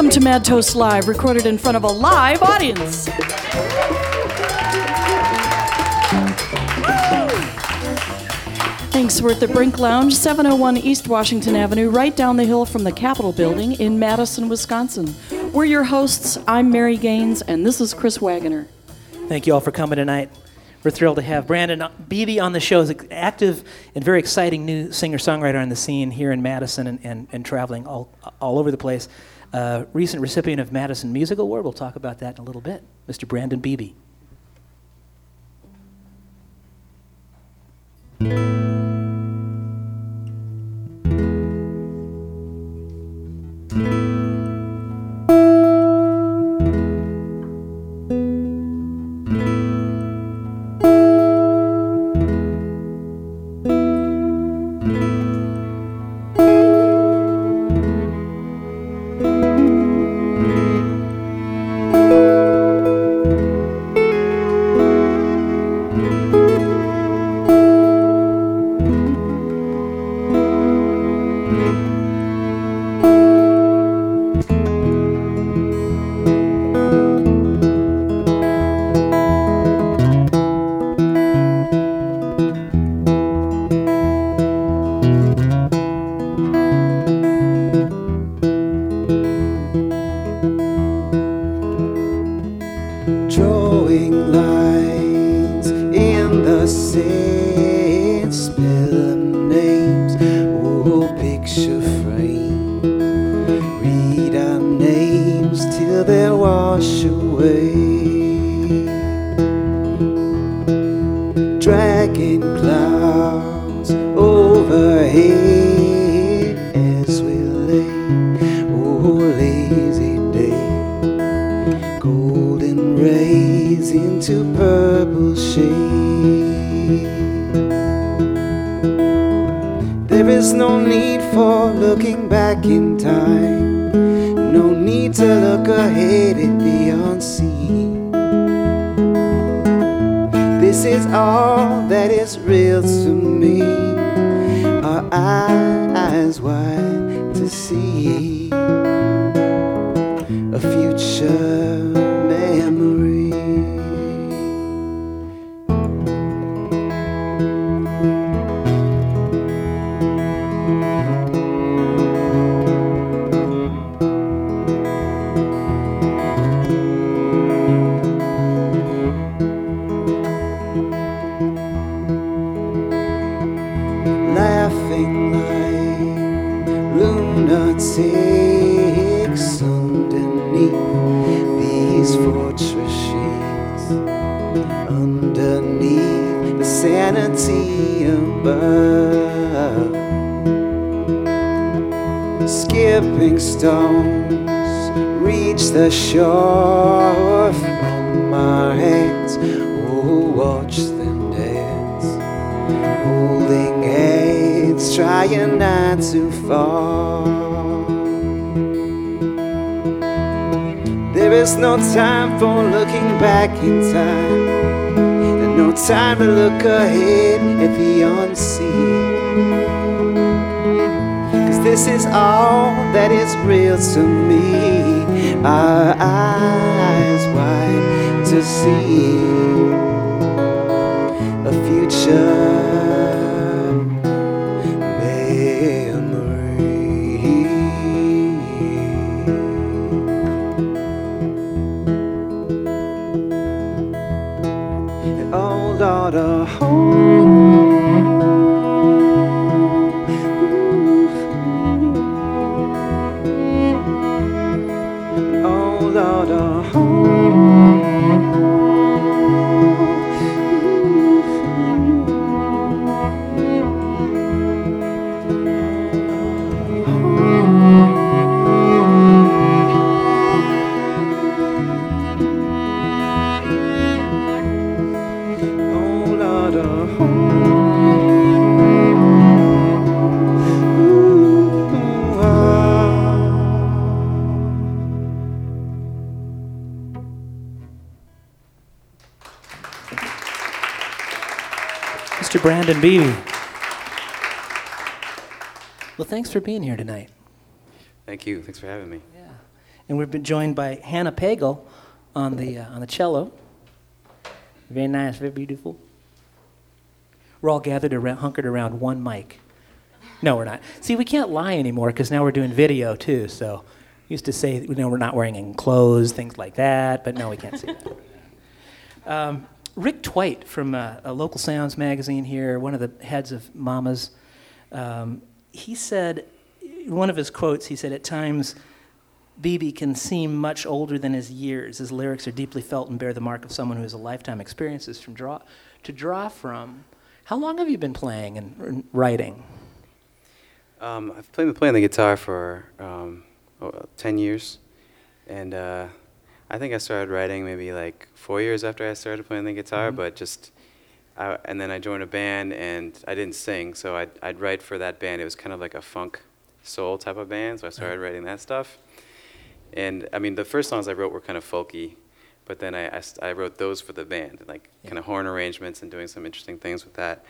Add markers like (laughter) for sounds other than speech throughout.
Welcome to Mad Toast Live, recorded in front of a live audience. Thanks. We're at the Brink Lounge, 701 East Washington Avenue, right down the hill from the Capitol Building in Madison, Wisconsin. We're your hosts. I'm Mary Gaines, and this is Chris Wagoner. Thank you all for coming tonight. We're thrilled to have Brandon Beebe on the show. He's an active and very exciting new singer-songwriter on the scene here in Madison and, and, and traveling all, all over the place. Uh, recent recipient of Madison Music Award. We'll talk about that in a little bit. Mr. Brandon Beebe. Rays into purple shade. There is no need for looking back in time, no need to look ahead at the unseen. This is all that is real to me. Our eyes wide to see Skipping stones reach the shore from our hands. Oh, watch them dance, holding hands, trying not to fall. There is no time for looking back in time, and no time to look ahead at the unseen. This is all that is real to me. Our eyes wide to see a future Brandon Beebe. Well, thanks for being here tonight. Thank you. Thanks for having me. Yeah. and we've been joined by Hannah Pagel on the uh, on the cello. Very nice, very beautiful. We're all gathered around, hunkered around one mic. No, we're not. See, we can't lie anymore because now we're doing video too. So, used to say, you know, we're not wearing any clothes, things like that. But no, we can't see that. (laughs) Um, Rick Tvedt from uh, a local Sounds magazine here, one of the heads of MAMAs, um, he said, one of his quotes, he said, at times, Beebe can seem much older than his years. His lyrics are deeply felt and bear the mark of someone who has a lifetime experiences from draw, to draw from. How long have you been playing and, writing? Um, I've been playing the guitar for um, oh, 10 years. And uh, I think I started writing maybe like four years after I started playing the guitar, Mm-hmm. but just, I, and then I joined a band and I didn't sing, so I'd, I'd write for that band. It was kind of like a funk soul type of band, so I started writing that stuff. And I mean, the first songs I wrote were kind of folky, but then I, I, I wrote those for the band, like Yeah. kind of horn arrangements and doing some interesting things with that.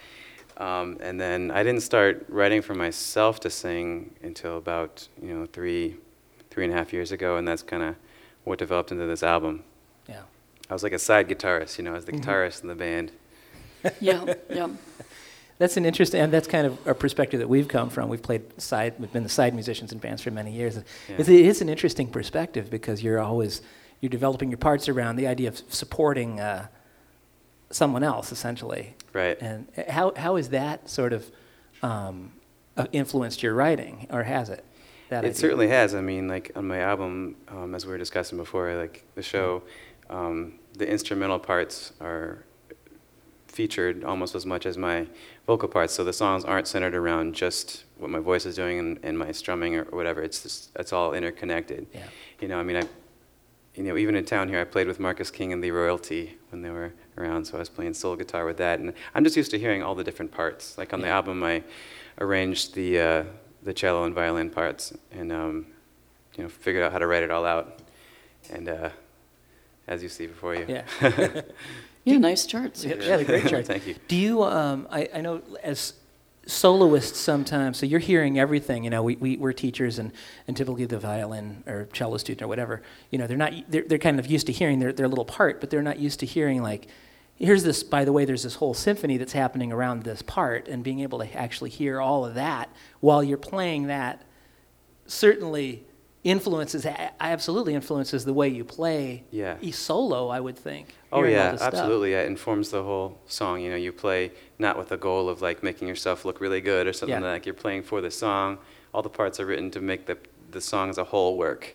Um, and then I didn't start writing for myself to sing until about you know three, three and a half years ago, and that's kind of what developed into this album. Yeah. I was like a side guitarist, you know, I was the Mhm. guitarist in the band. (laughs) Yeah, yeah. That's an interesting, and that's kind of a perspective that we've come from. We've played side, we've been the side musicians in bands for many years. It's, it is an interesting perspective because you're always you're developing your parts around the idea of supporting uh, someone else, essentially. Right. And uh, how how is that sort of um, uh, influenced your writing, or has it? That it idea? certainly has. I mean, like on my album, um, as we were discussing before, like the show, um, the instrumental parts are featured almost as much as my vocal parts. So the songs aren't centered around just what my voice is doing and, and my strumming or whatever. It's just it's all interconnected. Yeah. You know, I mean, I, you know, even in town here, I played with Marcus King and the Royalty when they were around. So I was playing soul guitar with that, and I'm just used to hearing all the different parts. Like on the album, I arranged the uh, the cello and violin parts, and um, you know, figured out how to write it all out. And uh, as you see before you, Yeah. (laughs) Yeah, nice charts. Yeah, yeah, the great (laughs) chart. Thank you. Do you? Um, I, I know as soloists sometimes, so you're hearing everything. You know, we, we we're teachers, and, and typically the violin or cello student or whatever, you know, they're not they're, they're kind of used to hearing their their little part, but they're not used to hearing like. Here's this. By the way, there's this whole symphony that's happening around this part, and being able to actually hear all of that while you're playing that certainly influences a- absolutely influences the way you play Yeah. e solo. I would think. Oh yeah, absolutely. Yeah, it informs the whole song. You know, you play not with the goal of like making yourself look really good or something Yeah. like you're playing for the song. All the parts are written to make the the song as a whole work.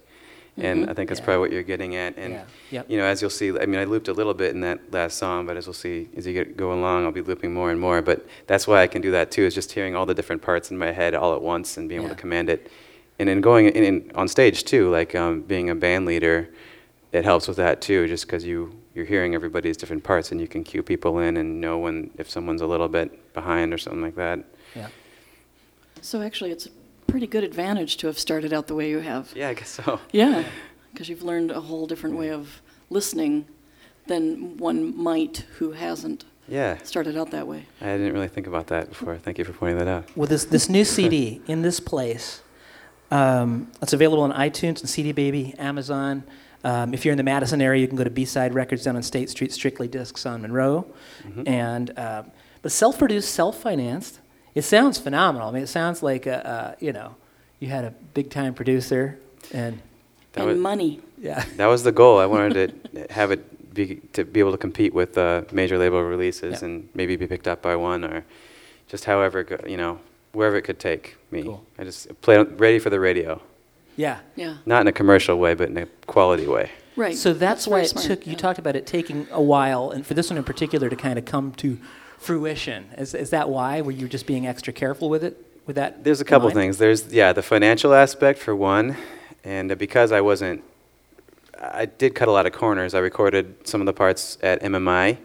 And I think that's Yeah. probably what you're getting at. And Yeah. Yep. you know, as you'll see, I mean, I looped a little bit in that last song, but as we'll see, as you get, go along, I'll be looping more and more. But that's why I can do that too, is just hearing all the different parts in my head all at once and being able to command it. And then going in, in on stage too, like um, being a band leader, it helps with that too, just because you you're hearing everybody's different parts and you can cue people in and know when if someone's a little bit behind or something like that. Yeah. So actually, it's a pretty good advantage to have started out the way you have. Yeah, I guess so. Yeah, because you've learned a whole different way of listening than one might who hasn't Yeah, started out that way. I didn't really think about that before. Thank you for pointing that out. Well, this this new CD (laughs) in this place, um, it's available on iTunes and CD Baby, Amazon. Um, if you're in the Madison area, you can go to B-Side Records down on State Street, Strictly Discs on Monroe, Mhm. and uh, but self-produced, self-financed. It sounds phenomenal. I mean, it sounds like a, a, you know, you had a big-time producer, and That and was- money. yeah, (laughs) That was the goal. I wanted to (laughs) have it be to be able to compete with uh, major label releases Yeah. and maybe be picked up by one or just however you know wherever it could take me. Cool. I just play ready for the radio, yeah. Yeah, not in a commercial way, but in a quality way. right. So that's, why it smart, took. You yeah. talked about it taking a while, and for this one in particular, to kind of come to fruition. Is, is that why? Were you just being extra careful with it? With that? There's a couple mind? things. There's yeah, the financial aspect for one, and uh, because I wasn't, I did cut a lot of corners. I recorded some of the parts at MMI.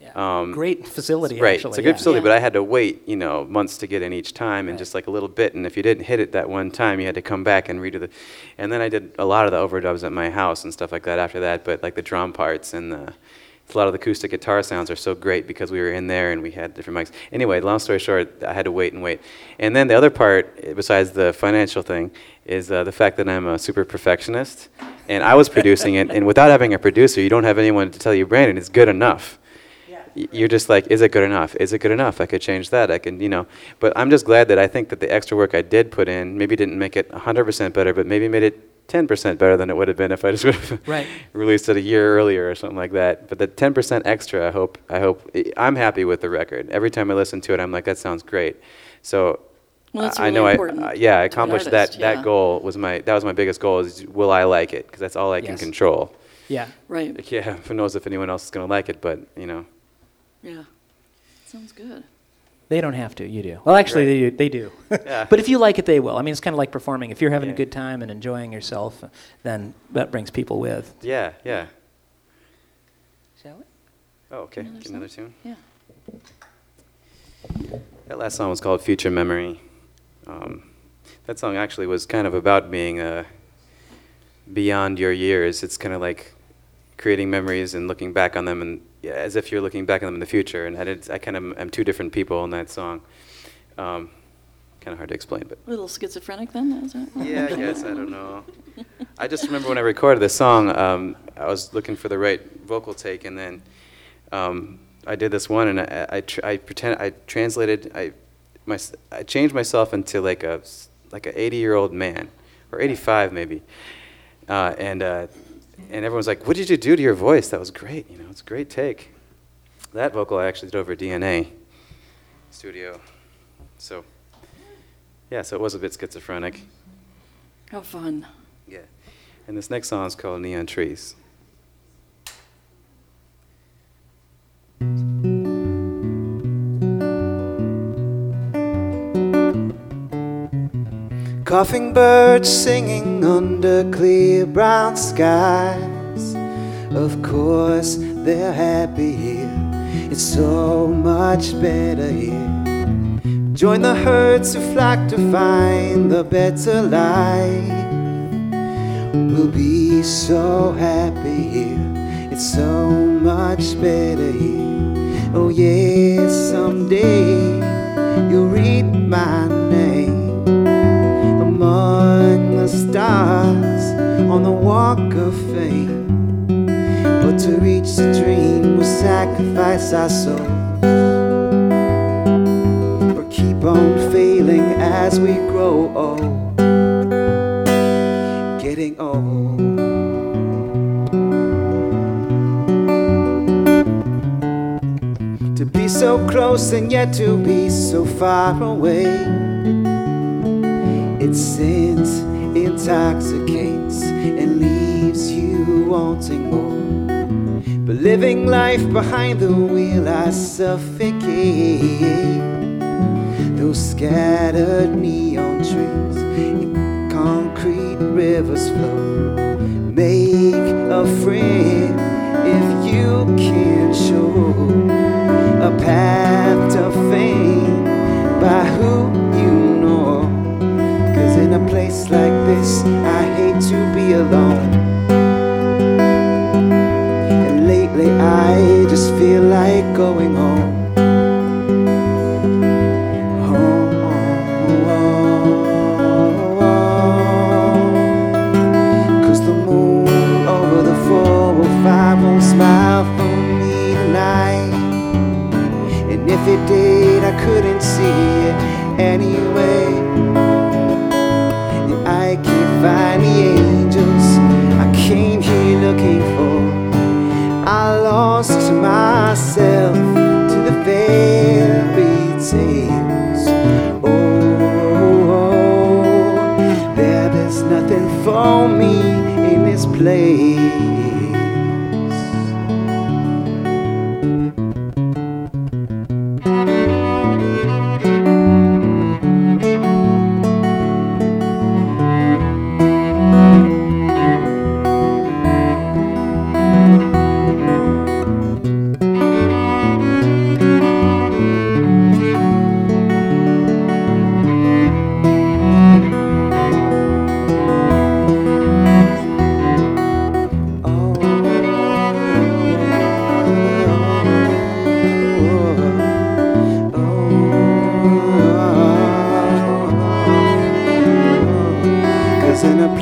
Yeah. Um, Great facility. right, Actually, it's a good yeah. facility, Yeah. but I had to wait, you know, months to get in each time, and Right. just like a little bit. And if you didn't hit it that one time, you had to come back and redo the. And then I did a lot of the overdubs at my house and stuff like that after that. But like the drum parts and the a lot of the acoustic guitar sounds are so great because we were in there and we had different mics. Anyway, long story short, I had to wait and wait. And then the other part, besides the financial thing, is uh, the fact that I'm a super perfectionist. And I was producing it, and without having a producer, you don't have anyone to tell you, Brandon, it's good enough. Y- You're just like, is it good enough? Is it good enough? I could change that. I can, you know. But I'm just glad that I think that the extra work I did put in maybe didn't make it 100% better, but maybe made it 10% better than it would have been if I just (laughs) would have Right. released it a year earlier or something like that. But the 10% extra, I hope, I hope, I'm happy with the record. Every time I listen to it, I'm like, that sounds great. So Well, that's I really know important I, uh, yeah, I accomplished artist, that, yeah. that goal was my, that was my biggest goal is will I like it? Because that's all I can control. Yeah. Right. Like, yeah, (laughs) who knows if anyone else is going to like it, but, you know. Yeah. Sounds good. They don't have to. You do. Well, actually, Right. they do. They do. (laughs) Yeah. but if you like it, they will. I mean, it's kind of like performing. If you're having a good time and enjoying yourself, then that brings people with. Yeah, yeah. Shall we? Oh, okay. Another Get another tune. Yeah. That last song was called Future Memory. Um, that song actually was kind of about being uh, beyond your years. It's kind of like creating memories and looking back on them, and yeah, as if you're looking back on them in the future. And I, did, I kind of am two different people in that song. Um, kind of hard to explain, but A little schizophrenic then, is it? yeah, I guess I don't know. I just remember when I recorded this song, um, I was looking for the right vocal take, and then um, I did this one, and I, I, tr- I pretend I translated, I, my, I changed myself into like a like an 80 year old man, or 85 maybe, uh, and uh, and everyone's like, "What did you do to your voice? That was great. You know, it's a great take." That vocal I actually did over DNA studio, so yeah, so it was a bit schizophrenic. How fun. Yeah. And this next song is called Neon Trees. Coughing birds singing under clear brown skies. Of course, they're happy here. It's so much better here. Join the herds who flock to find the better life. We'll be so happy here. It's so much better here. Oh, yes, someday you'll read my the stars on the walk of fame. But to reach the dream, we'll sacrifice our souls. Or keep on failing as we grow old. Getting old. To be so close and yet to be so far away. It sins, intoxicates, and leaves you wanting more. But living life behind the wheel, I suffocate. Those scattered neon trees concrete rivers flow. Make a friend if you can show a path to fame by who like this, I hate to be alone. And lately, I just feel like going home. Home, Cause the moon over the 405 won't smile for me tonight. And if it did, I couldn't see it anyway. Myself to the fairy tales. Oh, there is nothing for me in this place.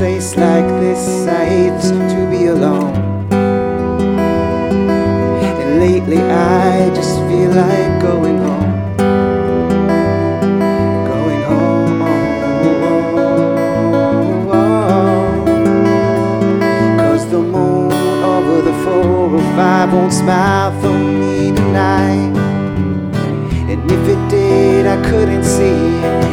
Place like this, I hate to be alone. And lately, I just feel like going home. Going home. Cause the moon over the 405 won't smile for me tonight. And if it did, I couldn't see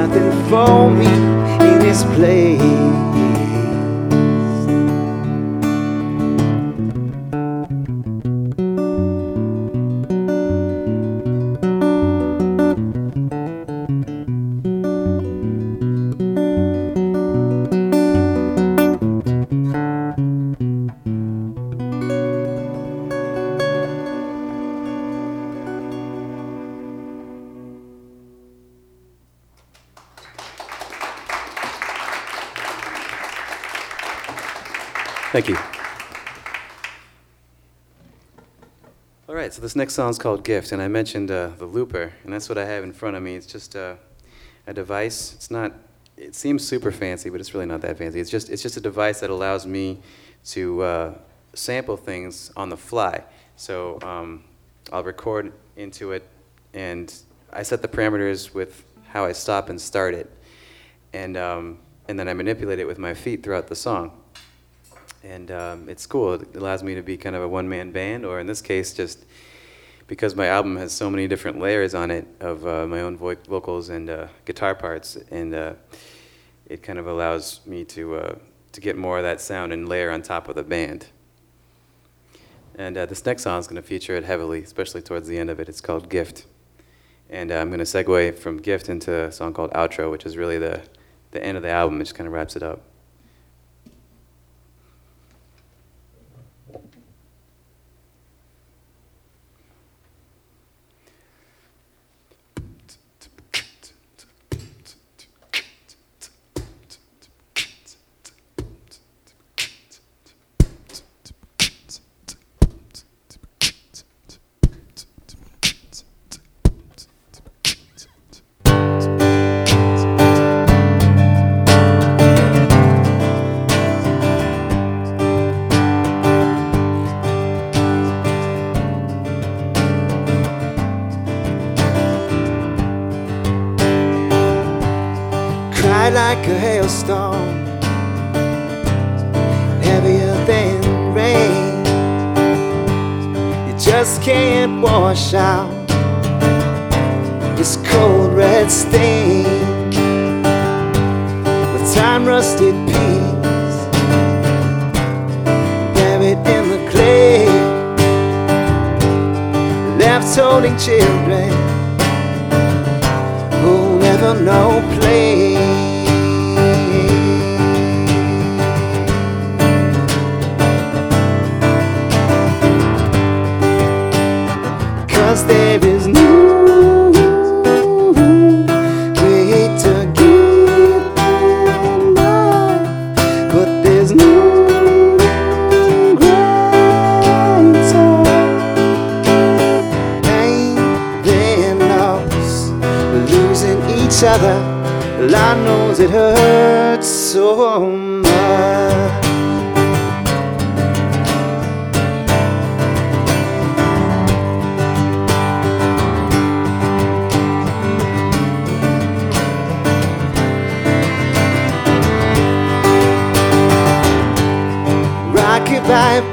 nothing for me in this place. Next song is called Gift, and I mentioned uh, the looper, and that's what I have in front of me. It's just uh, a device. It's not, it seems super fancy, but it's really not that fancy. It's just, it's just a device that allows me to uh, sample things on the fly. So um, I'll record into it, and I set the parameters with how I stop and start it, and, um, and then I manipulate it with my feet throughout the song and um, it's cool. It allows me to be kind of a one-man band, or in this case, just because my album has so many different layers on it of uh, my own vo- vocals and uh, guitar parts, and uh, it kind of allows me to uh, to get more of that sound and layer on top of the band. And uh, this next song is going to feature it heavily, especially towards the end of it. It's called "Gift," and uh, I'm going to segue from "Gift" into a song called "Outro," which is really the the end of the album. It just kind of wraps it up.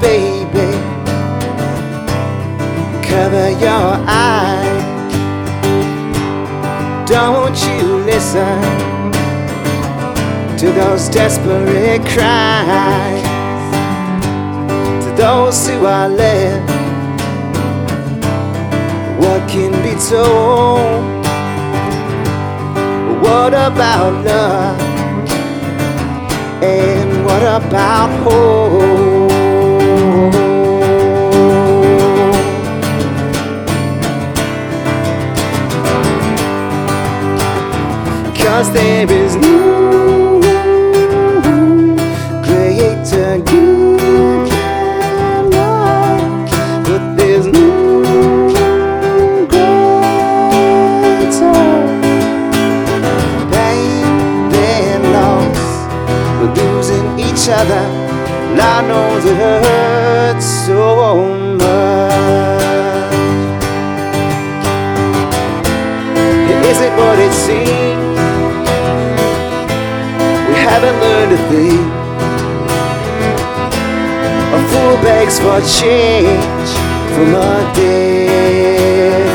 Baby. Cover your eyes. Don't you listen to those desperate cries. To those who are left, what can be told? What about love? And what about hope? Cause there is no greater you can love, but there's no greater pain than loss. We're losing each other. Lord knows it hurts so much. Is it what it seems? Haven't learned a thing. A fool begs for change from a dead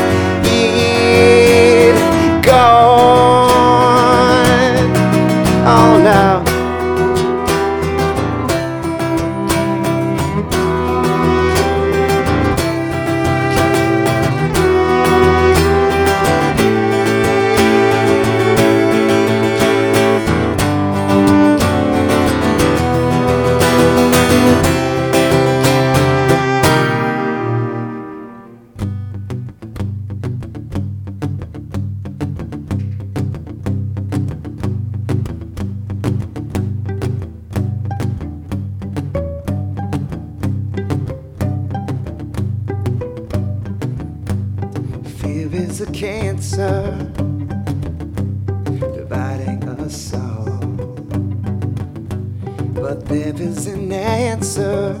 cancer dividing us all. But there is an answer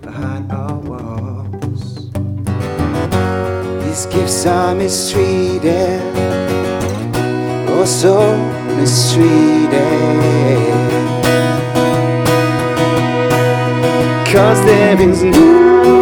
behind our walls. These gifts are mistreated, oh so mistreated. Cause there is no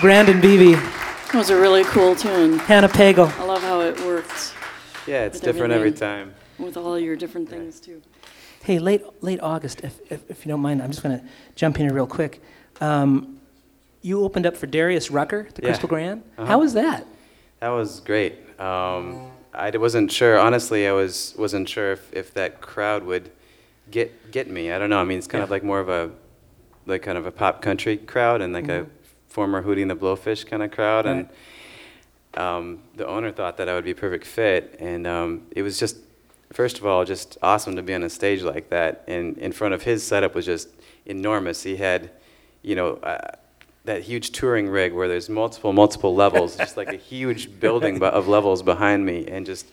Brandon Beebe, That was a really cool tune. Hannah Pagel. I love how it works Yeah, it's different every time. with all your different things too. Hey, late late August, if, if, if you don't mind, I'm just going to jump in here real quick. Um, you opened up for Darius Rucker, the Yeah. Crystal Grand. Uh-huh. How was that? That was great. Um, I wasn't sure. Honestly, I was wasn't sure if, if that crowd would get get me. I don't know. I mean, it's kind of like more of a like kind of a pop country crowd and like a former Hootie and the Blowfish kind of crowd. And um, the owner thought that I would be a perfect fit, and um, it was just first of all just awesome to be on a stage like that. And in front of his setup was just enormous. He had, you know. Uh, that huge touring rig where there's multiple multiple levels just like a (laughs) huge building bu- of levels behind me and just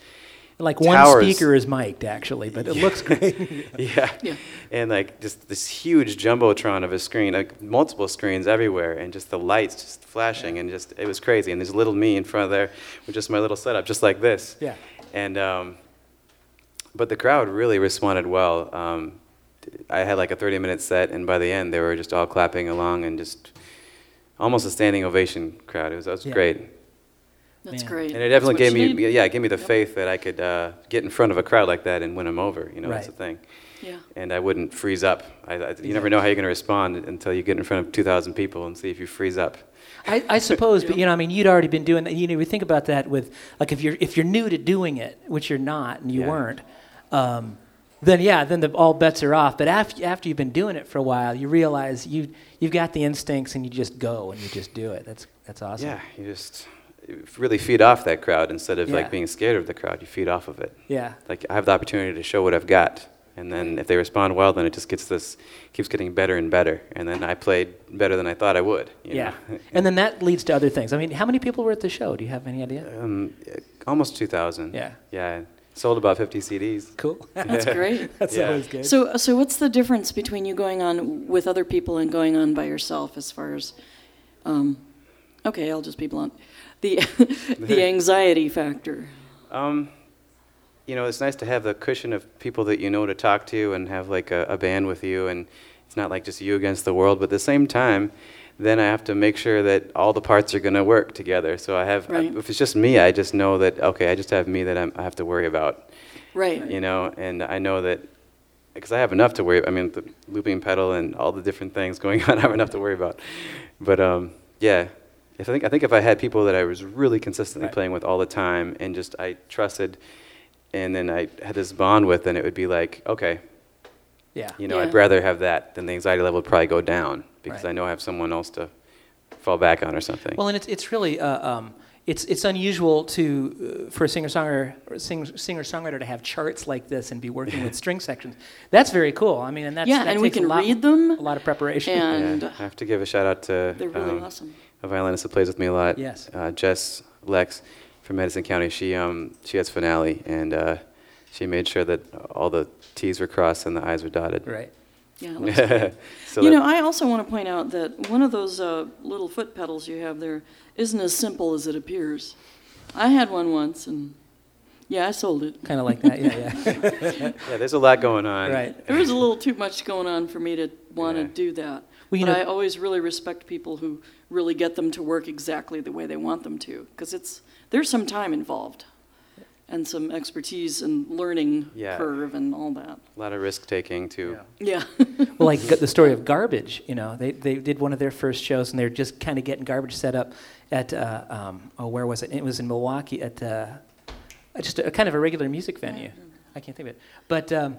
Like one Towers. speaker is mic'd, actually, but it looks great. (laughs) yeah. Yeah. and like just this huge jumbotron of a screen like multiple screens everywhere and just the lights just flashing and just it was crazy and there's little me in front of there with just my little setup just like this Yeah. and um, but the crowd really responded well um, i had like a 30 minute set and by the end they were just all clapping along and just almost a standing ovation crowd it was, it was Yeah. great That's Man. great. and it definitely gave me, need. yeah, it gave me the Yep. faith that I could uh, get in front of a crowd like that and win them over. You know, that's the thing. Yeah. And I wouldn't freeze up. I, I, you never know how you're going to respond until you get in front of 2,000 people and see if you freeze up. I, I suppose, but (laughs) you know, I mean, you'd already been doing that. You know, we think about that with like if you're if you're new to doing it, which you're not, and you Yeah. weren't, um, then yeah, then the, all bets are off. But after after you've been doing it for a while, you realize you you've got the instincts, and you just go and you just do it. That's that's awesome. Yeah, you just you really feed off that crowd instead of Yeah. like being scared of the crowd. You feed off of it. Yeah. Like I have the opportunity to show what I've got, and then if they respond well, then it just gets this keeps getting better and better. And then I played better than I thought I would. You Yeah. Know? (laughs) and then that leads to other things. I mean, how many people were at the show? Do you have any idea? um, almost 2,000. Yeah. Yeah. Sold about 50 CDs. Cool. (laughs) That's great. (laughs) That's Yeah. always good. So, so what's the difference between you going on with other people and going on by yourself as far as, um, okay, I'll just be blunt, the (laughs) the anxiety factor. Um, you know, it's nice to have the cushion of people that you know to talk to and have like a, a band with you, and it's not like just you against the world. But at the same time, then I have to make sure that all the parts are going to work together. So I have, Right. if it's just me, I just know that okay, I just have me that I'm, I have to worry about, Right. you know, and I know that because I have enough to worry. I mean, the looping pedal and all the different things going (laughs) on, I have enough to worry about. But um, yeah, if I think I think if I had people that I was really consistently Right. playing with all the time and just I trusted, and then I had this bond with, then it would be like, okay, yeah. you know, Yeah. I'd rather have that than the anxiety level would probably go down because Right. I know I have someone else to fall back on or something. Well, and it's it's really uh, um, it's it's unusual to uh, for a singer songwriter singer songwriter to have charts like this and be working with (laughs) string sections. That's very cool. I mean, and that's Yeah, that and we takes a can lot- read them, A lot of preparation. and yeah, I have to give a shout out to they're really um, awesome. A violinist that plays with me a lot. Yes. Uh, Jess Lex from Madison County. She um she has finale and uh, she made sure that all the T's were crossed and the I's were dotted. Right. Yeah. looks (laughs) so you know, I also want to point out that one of those uh, little foot pedals you have there isn't as simple as it appears. I had one once, and yeah, I sold it. Kind of like that. Yeah. Yeah. (laughs) yeah, there's a lot going on. right. There was a little too much going on for me to want to Yeah. do that. Well, you but know- I always really respect people who really get them to work exactly the way they want them to, because it's there's some time involved, and some expertise and learning Yeah. curve and all that. A lot of risk taking too. Yeah. yeah. (laughs) Well, like the story of Garbage, you know, they, they did one of their first shows and they're just kind of getting Garbage set up at, uh, um, oh, where was it? It was in Milwaukee at uh, just a, kind of a regular music venue. I can't think of it. But, um,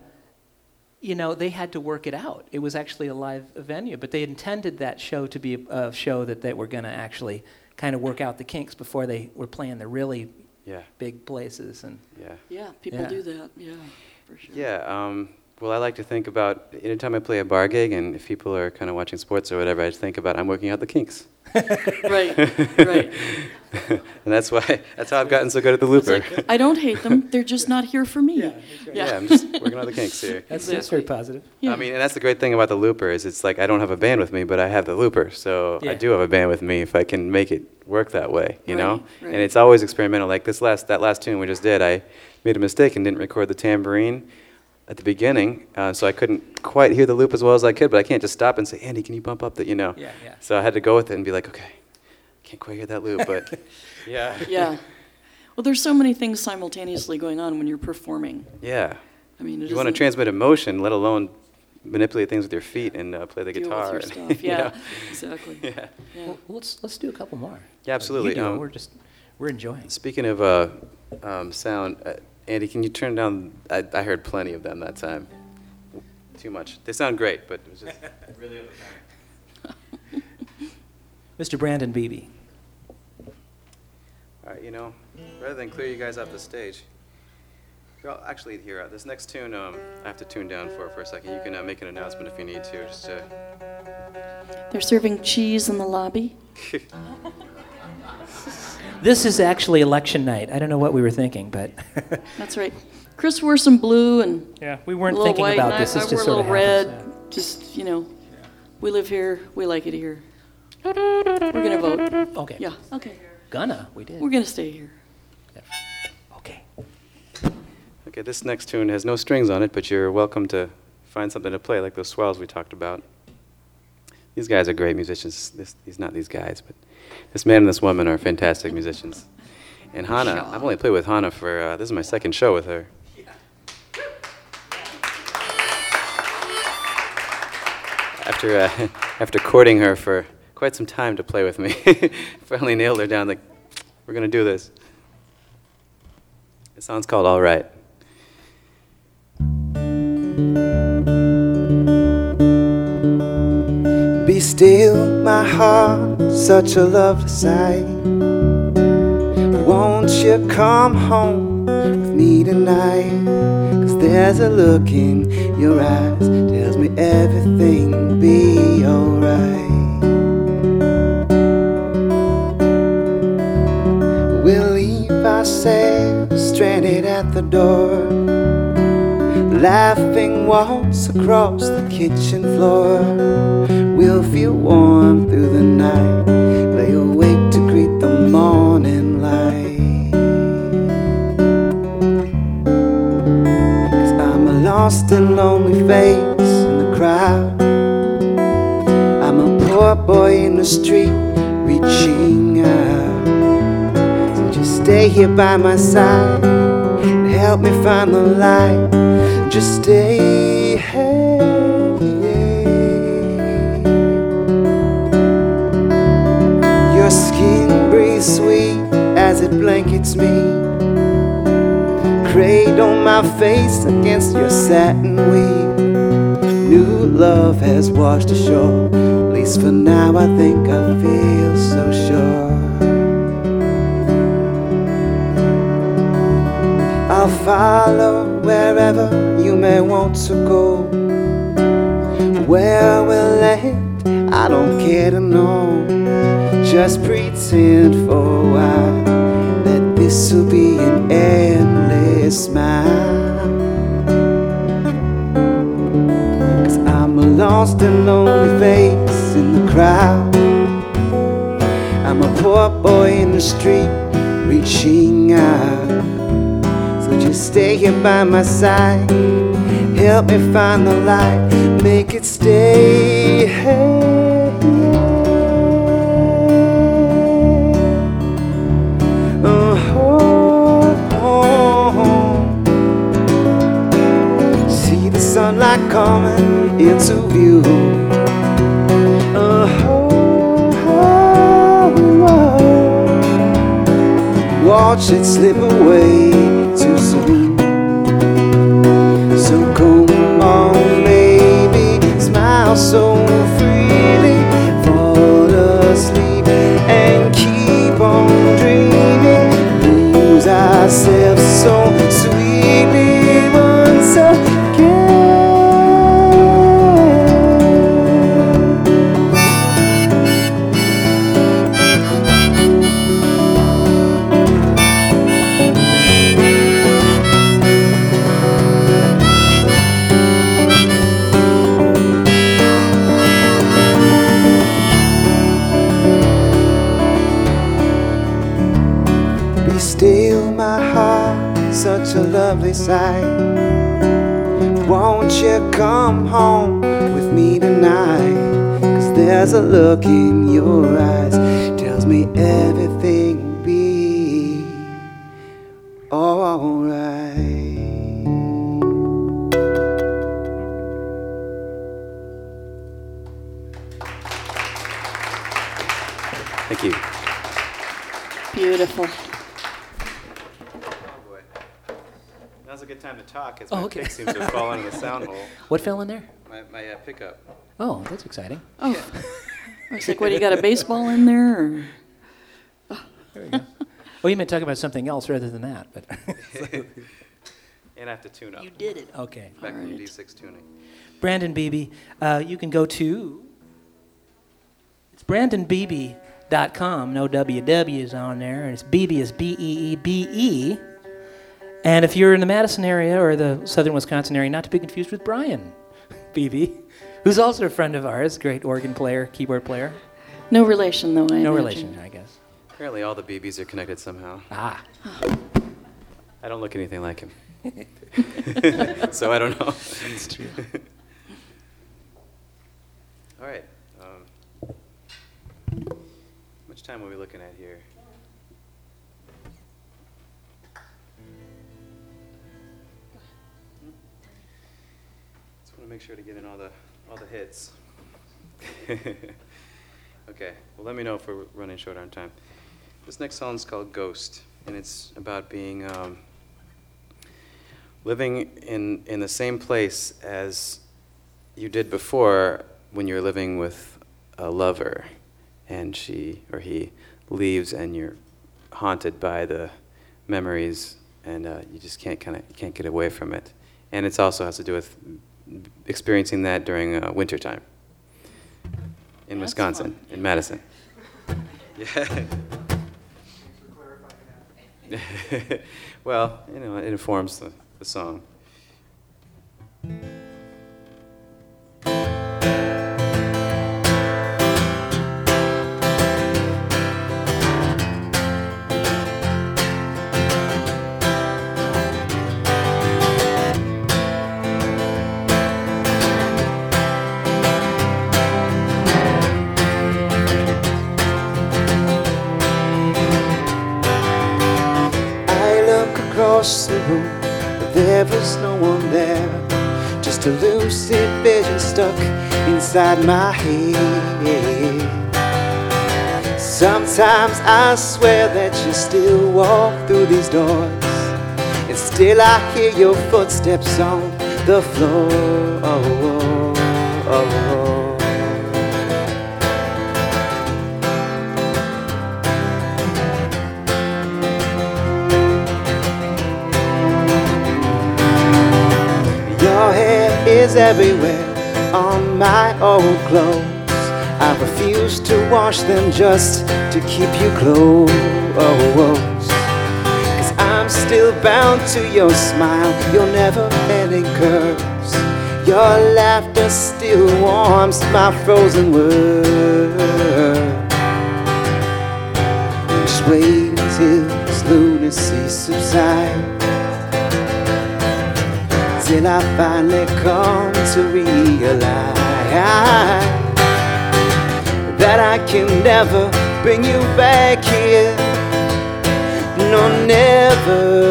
you know, they had to work it out. It was actually a live venue, but they intended that show to be a, a show that they were going to actually kind of work out the kinks before they were playing the really Yeah, big places. And yeah. yeah, people Yeah. do that. Yeah, for sure. Yeah. Um, well, I like to think about anytime I play a bar gig, and if people are kind of watching sports or whatever, I just think about I'm working out the kinks, (laughs) Right, right. (laughs) and that's why that's how I've gotten so good at the looper. I don't hate them. They're just not here for me. Yeah, yeah. I'm (laughs) just working out the kinks here. that's, that's very positive. Yeah. I mean, and that's the great thing about the looper is it's like I don't have a band with me, but I have the looper, so Yeah. I do have a band with me if I can make it work that way, you know. Right, right. And it's always experimental. Like this last that last tune we just did, I made a mistake and didn't record the tambourine, at the beginning, uh, so I couldn't quite hear the loop as well as I could. But I can't just stop and say, Andy, can you bump up the, you know? Yeah, yeah. So I had to go with it and be like, okay, can't quite hear that loop, but (laughs) yeah, Yeah. (laughs) Well, there's so many things simultaneously going on when you're performing. yeah. I mean, it You want to transmit emotion, let alone manipulate things with your feet and uh, play the deal guitar. with your and, stuff. (laughs) you Yeah, know? exactly. yeah. Yeah. Well, let's let's do a couple more. Yeah, absolutely. You do, Um, we're just we're enjoying. Speaking of uh, um, sound, uh, Andy, can you turn down? I, I heard plenty of them that time. Too much. They sound great, but it was just (laughs) really overpowering. (laughs) Mr. Brandon Beebe. All right, you know, rather than clear you guys off the stage, well, actually, here, uh, this next tune, um, I have to tune down for for a second. You can uh, make an announcement if you need to, just to. They're serving cheese in the lobby. (laughs) This is actually election night. I don't know what we were thinking, but (laughs) That's right. Chris wore some blue and yeah, we weren't little thinking white. about and this. I, This I just wore a sort of little red. happens. Just you know, we live here. We like it here. We're gonna vote. Okay. Yeah. Okay. Gonna. We did. We're gonna stay here. Okay. Okay, this next tune has no strings on it, but you're welcome to find something to play, like those swells we talked about. These guys are great musicians. This, these not these guys, but this man and this woman are fantastic musicians. And Hannah, I've only played with Hannah for uh, this is my second show with her. After uh, (laughs) after courting her for quite some time to play with me, (laughs) finally nailed her down. Like, we're gonna do this. The song's called All Right. Be still, my heart, such a lovely sight. Won't you come home with me tonight? Cause there's a look in your eyes, tells me everything will be alright. We'll leave ourselves stranded at the door. Laughing waltz across the kitchen floor. We'll feel warm through the night. Lay awake to greet the morning light. Cause I'm a lost and lonely face in the crowd. I'm a poor boy in the street reaching out. So just stay here by my side and help me find the light. Just stay here. Sweet as it blankets me. Cradle my face against your satin weave. New love has washed ashore. At least for now, I think I feel so sure. I'll follow wherever you may want to go. Where we'll land, I don't care to know. Just for a while that this will be an endless smile. Cause I'm a lost and lonely face in the crowd. I'm a poor boy in the street reaching out. So just stay here by my side. Help me find the light. Make it stay. Oh, coming into view. Oh, uh-huh, uh-huh. watch it slip away Cause there's a look in your eyes, tells me everything will be alright. Thank you. Beautiful. Now's a good time to talk, as Oh, my okay. pick seems to have fallen in the sound hole. (laughs) What fell in there? My, my uh, pickup. Oh, that's exciting. Oh, I was like, what, do you got a baseball in there? Or? There we go. well, you meant talk about something else rather than that, but (laughs) And I have to tune up. You did it. okay. Back from Alright. D6 tuning. Brandon Beebe, uh, you can go to it's brandonbeebe.com. No WW's on there, and it's Beebe is B E E B E. And if you're in the Madison area or the southern Wisconsin area, not to be confused with Brian Beebe, who's also a friend of ours, great organ player, keyboard player. No relation, though, I No imagine. relation, I guess. Apparently, all the Beebes are connected somehow. Ah, I don't look anything like him. (laughs) so I don't know. that's true. All right. Um, how much time are we looking at here? Just want to make sure to get in all the all the hits. (laughs) okay. Well, let me know if we're running short on time. This next song is called Ghost, and it's about being um, living in in the same place as you did before when you're living with a lover and she or he leaves and you're haunted by the memories and uh, you just can't kind of can't get away from it and it also has to do with experiencing that during uh, winter time in That's Wisconsin in Madison. (laughs) Yeah. (laughs) Well you know it informs the, the song there. Just a lucid vision stuck inside my head. Sometimes I swear that you still walk through these doors, and still I hear your footsteps on the floor. Everywhere on my old clothes. I refuse to wash them just to keep you close. Cause I'm still bound to your smile, your never ending curves. Your laughter still warms my frozen world. Just wait until this lunacy subsides till I finally come to realize that I can never bring you back here. No, never.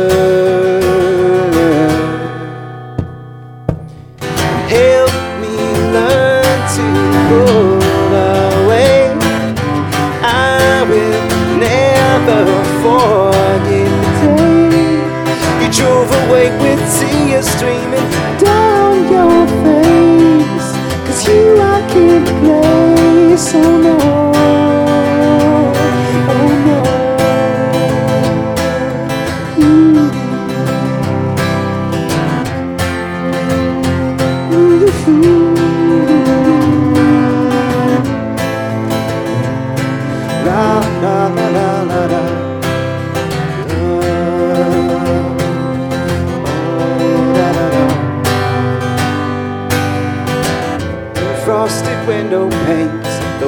Help me learn to away. I will never forget the day you drove away streaming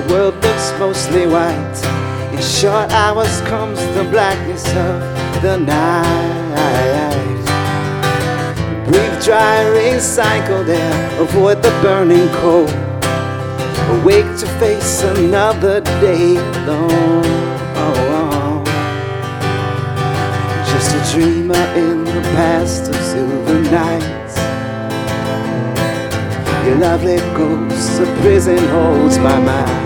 world looks mostly white. In short hours comes the blackness of the night. Brief dry recycle there, avoid the burning cold. Awake to face another day alone. Oh, oh. Just a dreamer in the past of silver nights. Your lovely ghost, a prison holds my mind.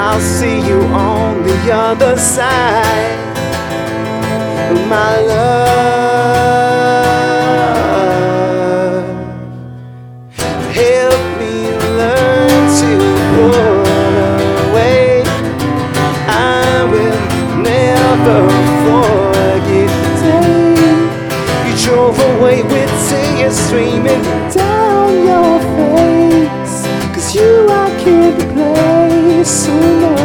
I'll see you on the other side, my love. Help me learn to put away. I will never forget the day you drove away with tears streaming soon.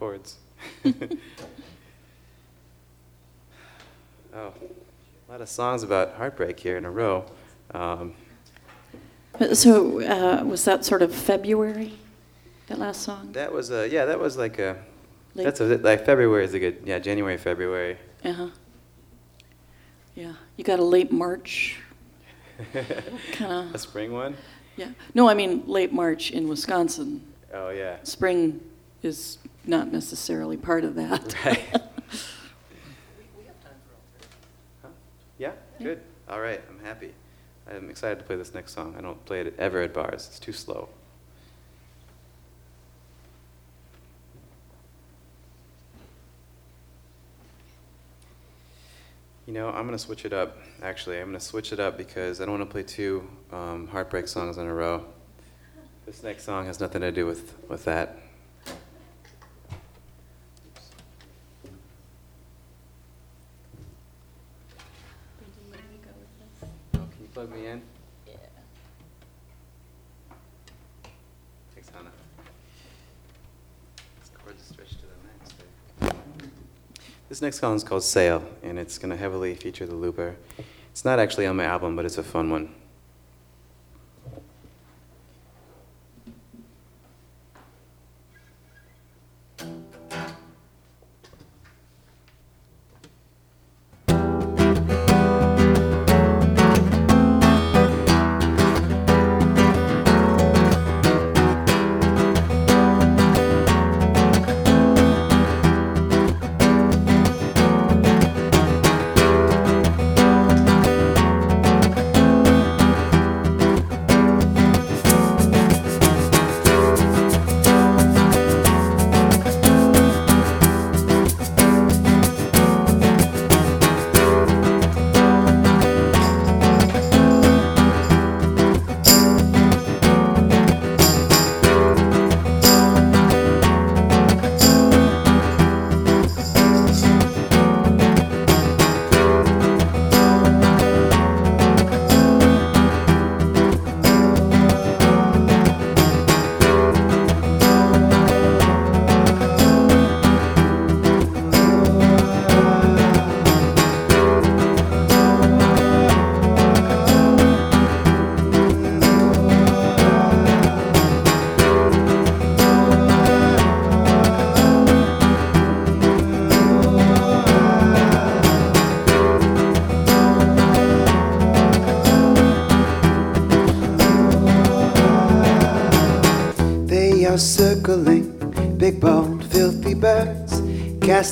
Chords. (laughs) oh, a lot of songs about heartbreak here in a row. Um, So uh, was that sort of February, that last song? that was a yeah, that was like a Late- that's a, like February is a good yeah January February. Uh-huh. Yeah, you got a late March, (laughs) kind of. a spring one. yeah. No, I mean, late March in Wisconsin. Oh yeah. Spring is not necessarily part of that. (laughs) Right. Huh? Yeah, good. All right, I'm happy. I'm excited to play this next song. I don't play it ever at bars. It's too slow. You know, I'm going to switch it up, actually. I'm going to switch it up because I don't want to play two um, heartbreak songs in a row. This next song has nothing to do with, with that. This next song is called Sail, and it's going to heavily feature the looper. It's not actually on my album, but it's a fun one.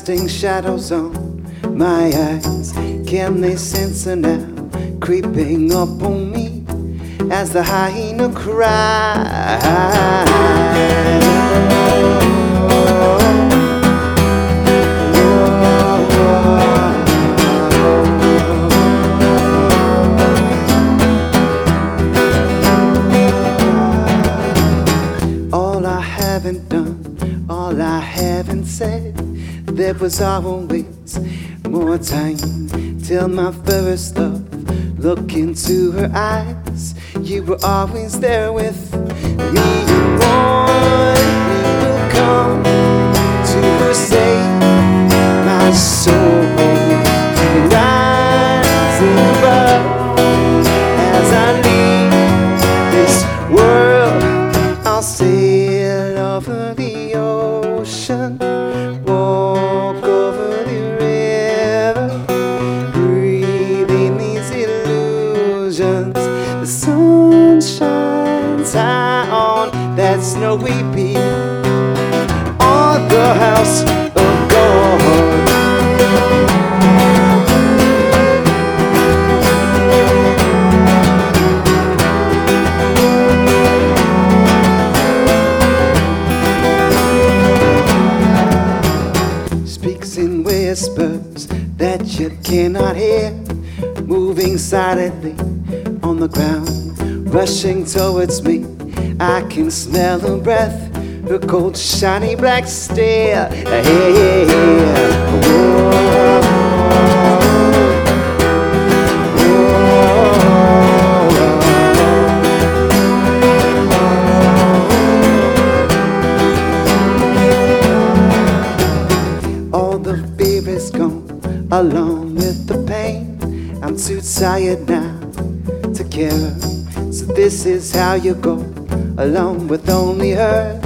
Casting shadows on my eyes. Can they sense her now, creeping up on me as the hyena cries? Was always more time till my first love. Look into her eyes, you were always there with me. Morning will come to save my soul. Whispers that you cannot hear, moving silently on the ground, rushing towards me. I can smell her breath, her cold, shiny black stare. Hey, All tired now to care. So this is how you go, alone with only her,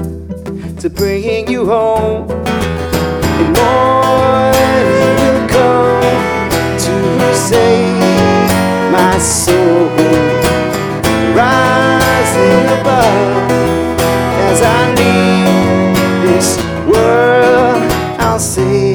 to bring you home. And morning will come to save my soul, rising above as I leave this world. I'll sail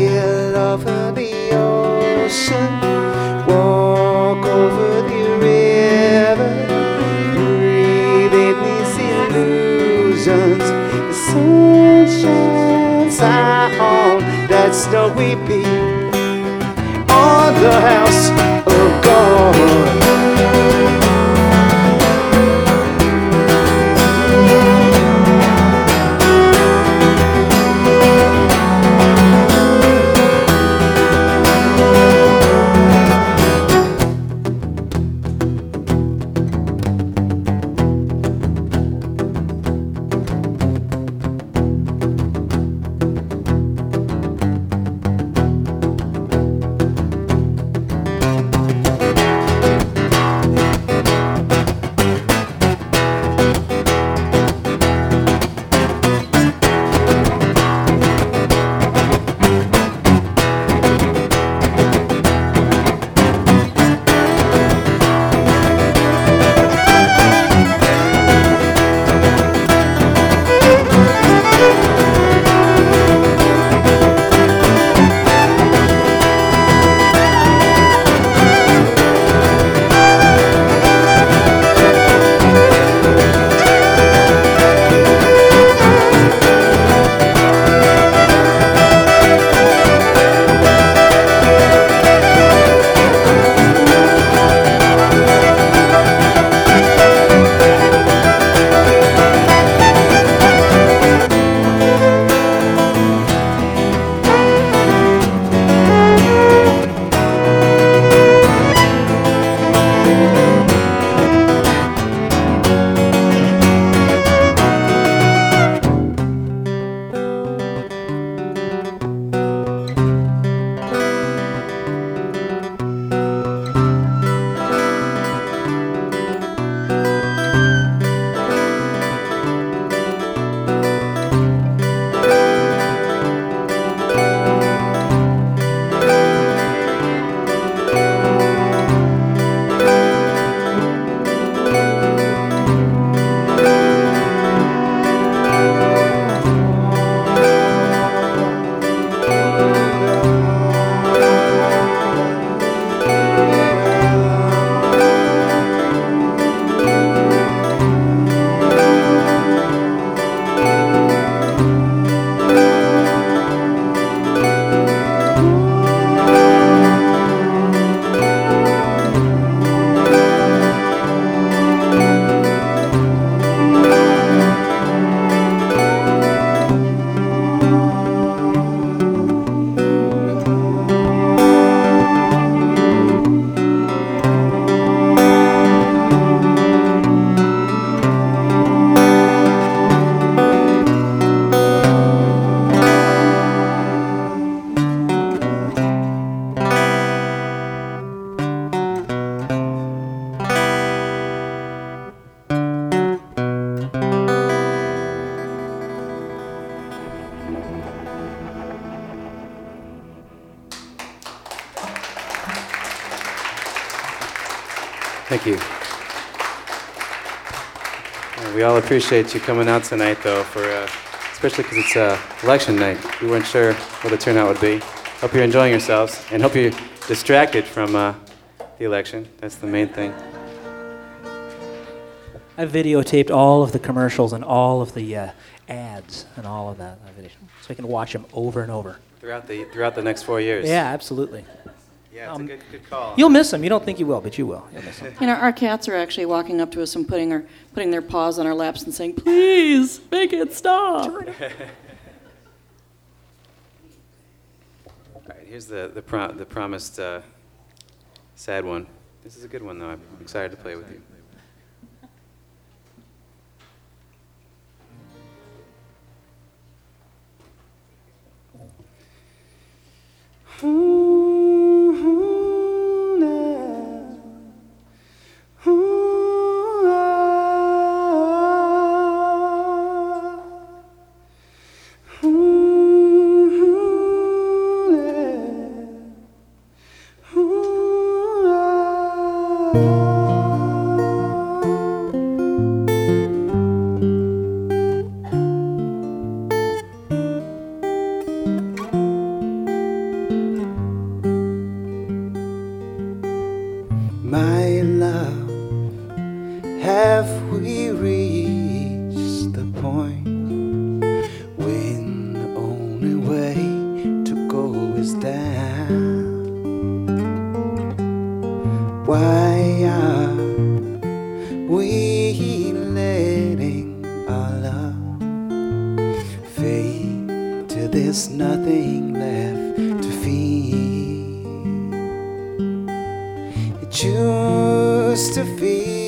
Thank you. Yeah, we all appreciate you coming out tonight, though, for uh, especially because it's uh, election night. We weren't sure what the turnout would be. Hope you're enjoying yourselves, and hope you're distracted from uh, the election. That's the main thing. I videotaped all of the commercials and all of the uh, ads and all of that, so I can watch them over and over. Throughout the throughout the next four years. Yeah, absolutely. Yeah, it's Um, a good, good call. You'll miss them. You don't think you will, but you will. You'll miss them. You know, our cats are actually walking up to us and putting, our, putting their paws on our laps and saying, please, make it stop. (laughs) All right, here's the the, pro- the promised uh, sad one. This is a good one, though. I'm excited to play with you. My nothing left to feel? It used to feel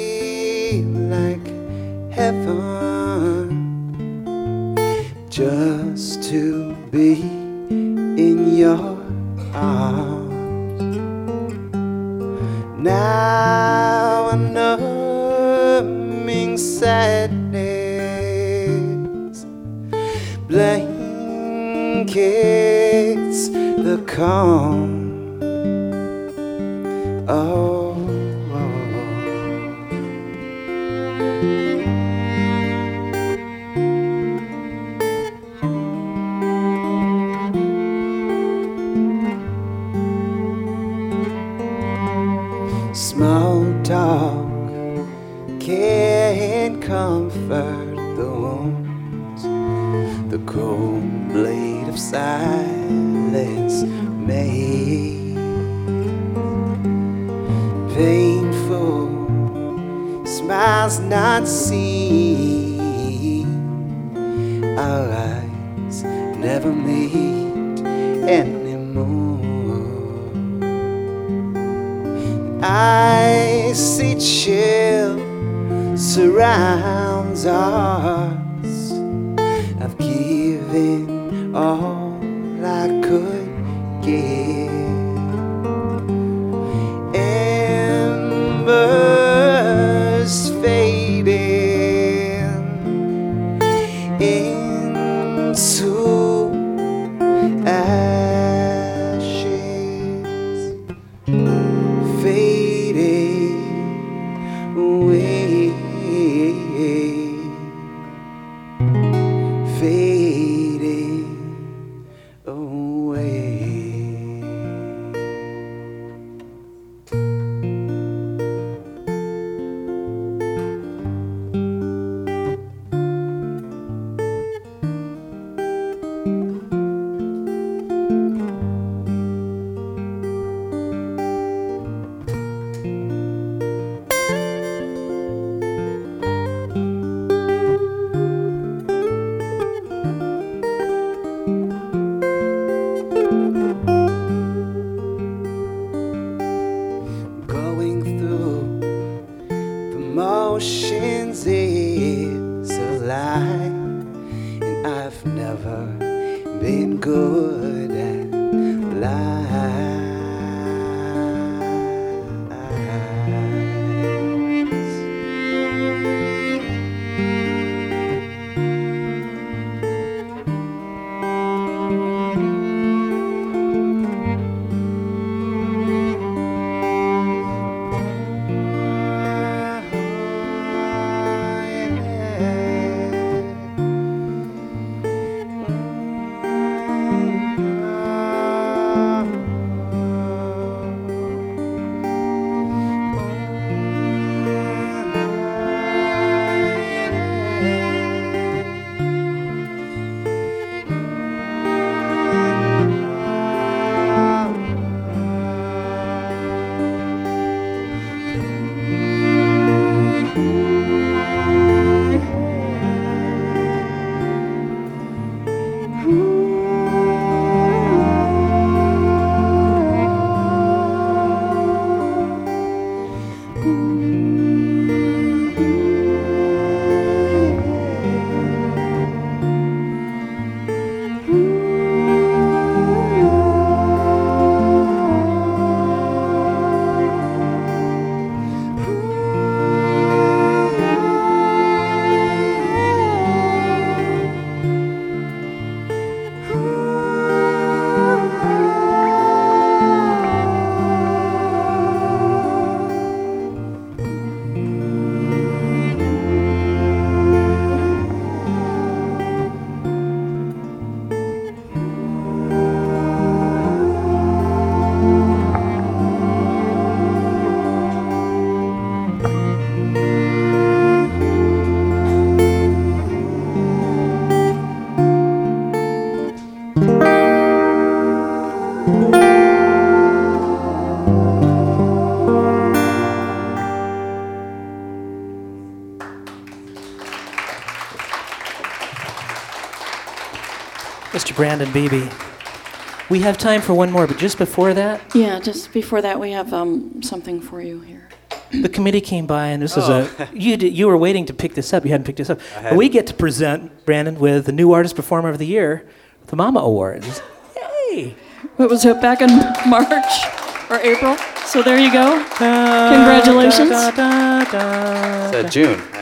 Brandon Beebe. We have time for one more, but just before that, Yeah, just before that, we have um, something for you here. the committee came by, and this is a (laughs) you did, you were waiting to pick this up. You hadn't picked this up. But we get to present Brandon with the new artist performer of the year, the MAMA Awards. Yay! What was it, back in March or April? So there you go. Congratulations. Da, da, da, It's da. uh, June, actually.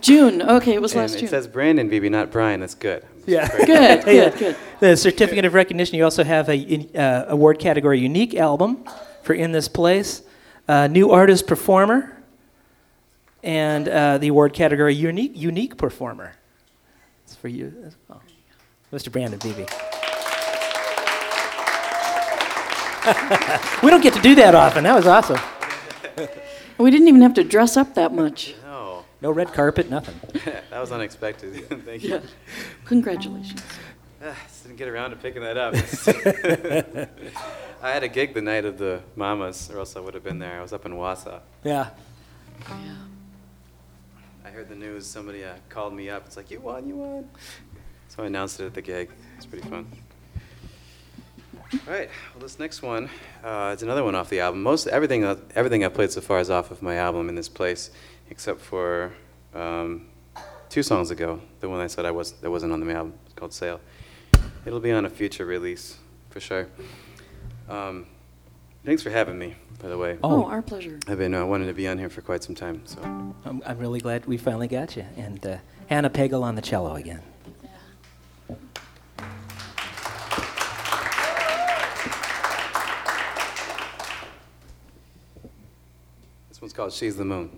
June. Okay, it was And last it June. says Brandon Beebe, not Brian. That's good. Yeah. Good, (laughs) good, Yeah. good. The certificate of recognition. You also have a uh, award category unique album for In This Place, uh, new artist performer, and uh, the award category unique unique performer. It's for you as well, Mr. Brandon Beebe. (laughs) we don't get to do that often. That was awesome. We didn't even have to dress up that much. No, No red carpet, nothing. (laughs) that was unexpected. (laughs) Thank you. Yeah. Congratulations. Ah, just didn't get around to picking that up. (laughs) I had a gig the night of the MAMAs, or else I would have been there. I was up in Wausau. Yeah. Yeah. I heard the news. Somebody uh, called me up. It's like, you won, you won. So I announced it at the gig. It's pretty fun. All right. Well, this next one, uh, it's another one off the album. Most everything, uh, everything I've played so far is off of my album in this place, except for um, two songs ago. The one I said I was that wasn't on the album. It's called "Sail." It'll be on a future release for sure. Um, thanks for having me, by the way. Oh, Oh. our pleasure. I've been uh, wanting to be on here for quite some time. So. I'm, I'm really glad we finally got you. And uh, Hannah Pagel on the cello again. This one's called She's the Moon.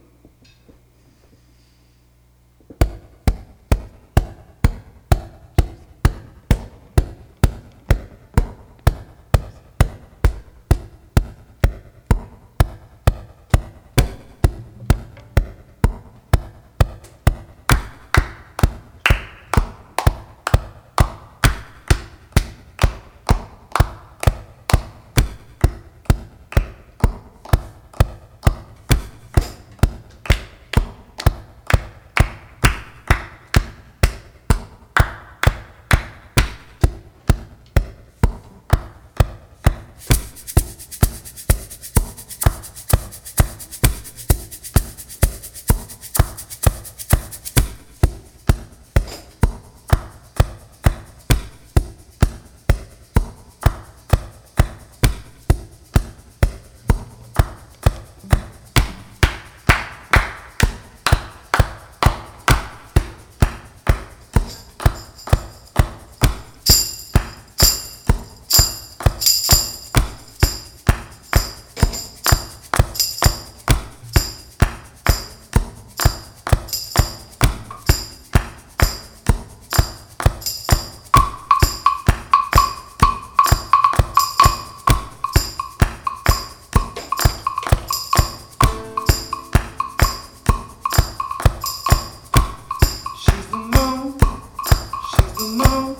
The moon.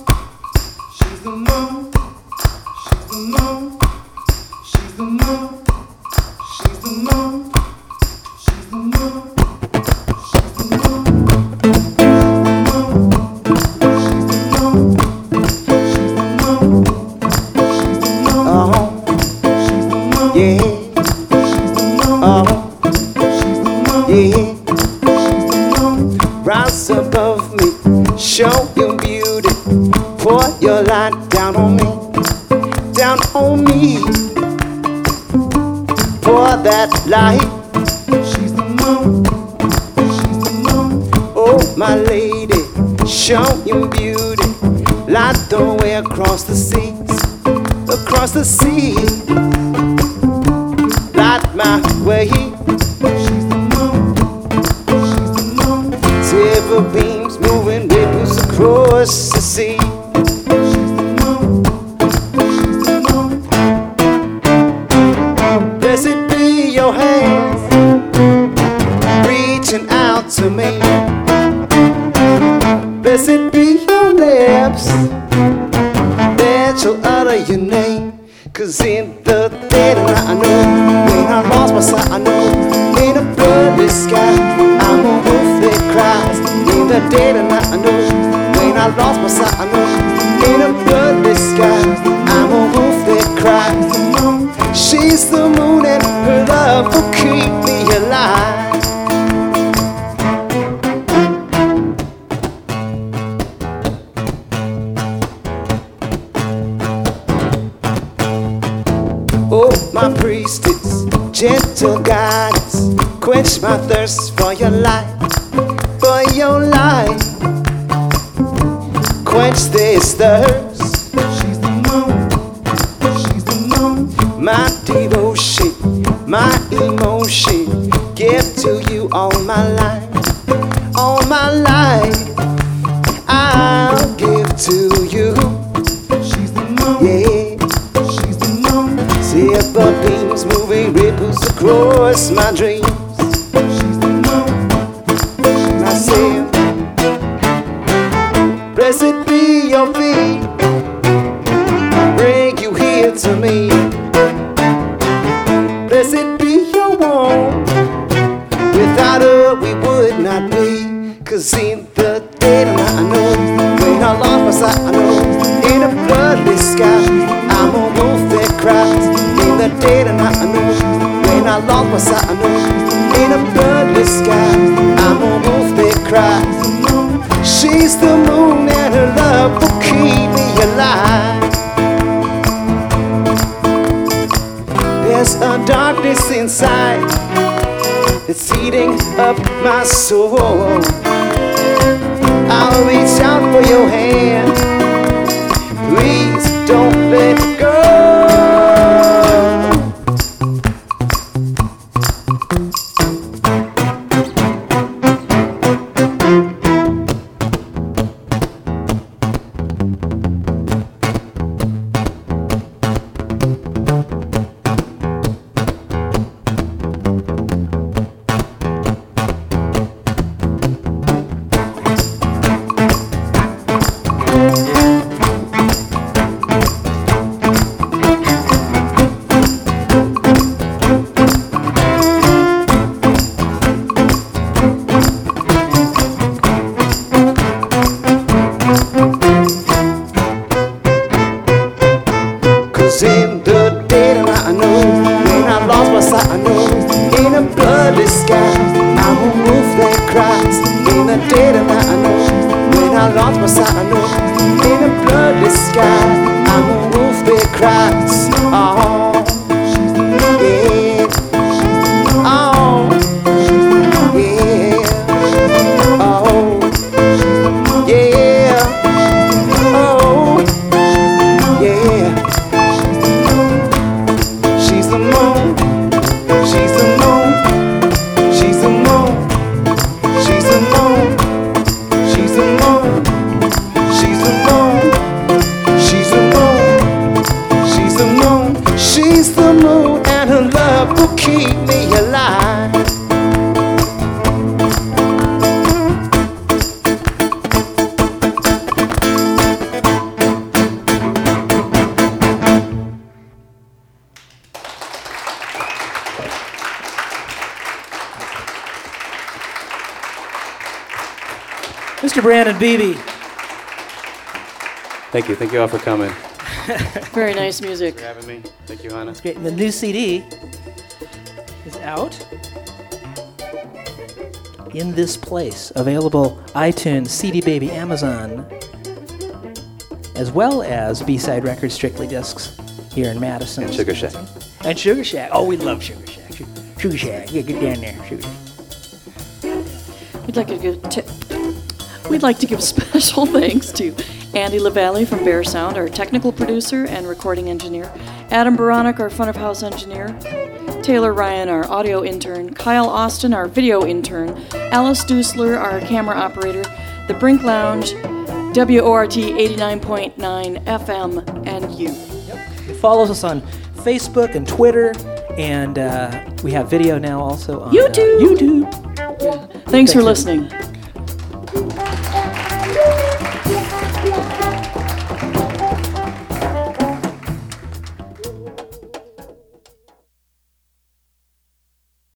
She's the moon. She's the moon. Emotion, give to you all my life, all my life. I'll give to you. She's the moon, yeah. She's the moon. Silver beams moving ripples across my dreams. Thank you. All for coming. (laughs) Very nice music. For having me. Thank you, Hannah. It's Great. And the new CD is out in this place. Available iTunes, CD Baby, Amazon, as well as B-Side Records, Strictly Discs here in Madison. And Sugar Shack. And Sugar Shack. Oh, we love Sugar Shack. Su- Sugar Shack. Yeah, get down there. Sugar Shack. We'd like to give t- we'd like to give special (laughs) thanks to Andy LaValle from Bear Sound, our technical producer and recording engineer, Adam Baronic, our front of house engineer, Taylor Ryan, our audio intern, Kyle Austin, our video intern, Alice Dusler, our camera operator, the Brink Lounge, WORT 89.9 FM, and you. Follow us on Facebook and Twitter, and uh, we have video now also on uh, YouTube. YouTube. Thanks for Thanks, listening.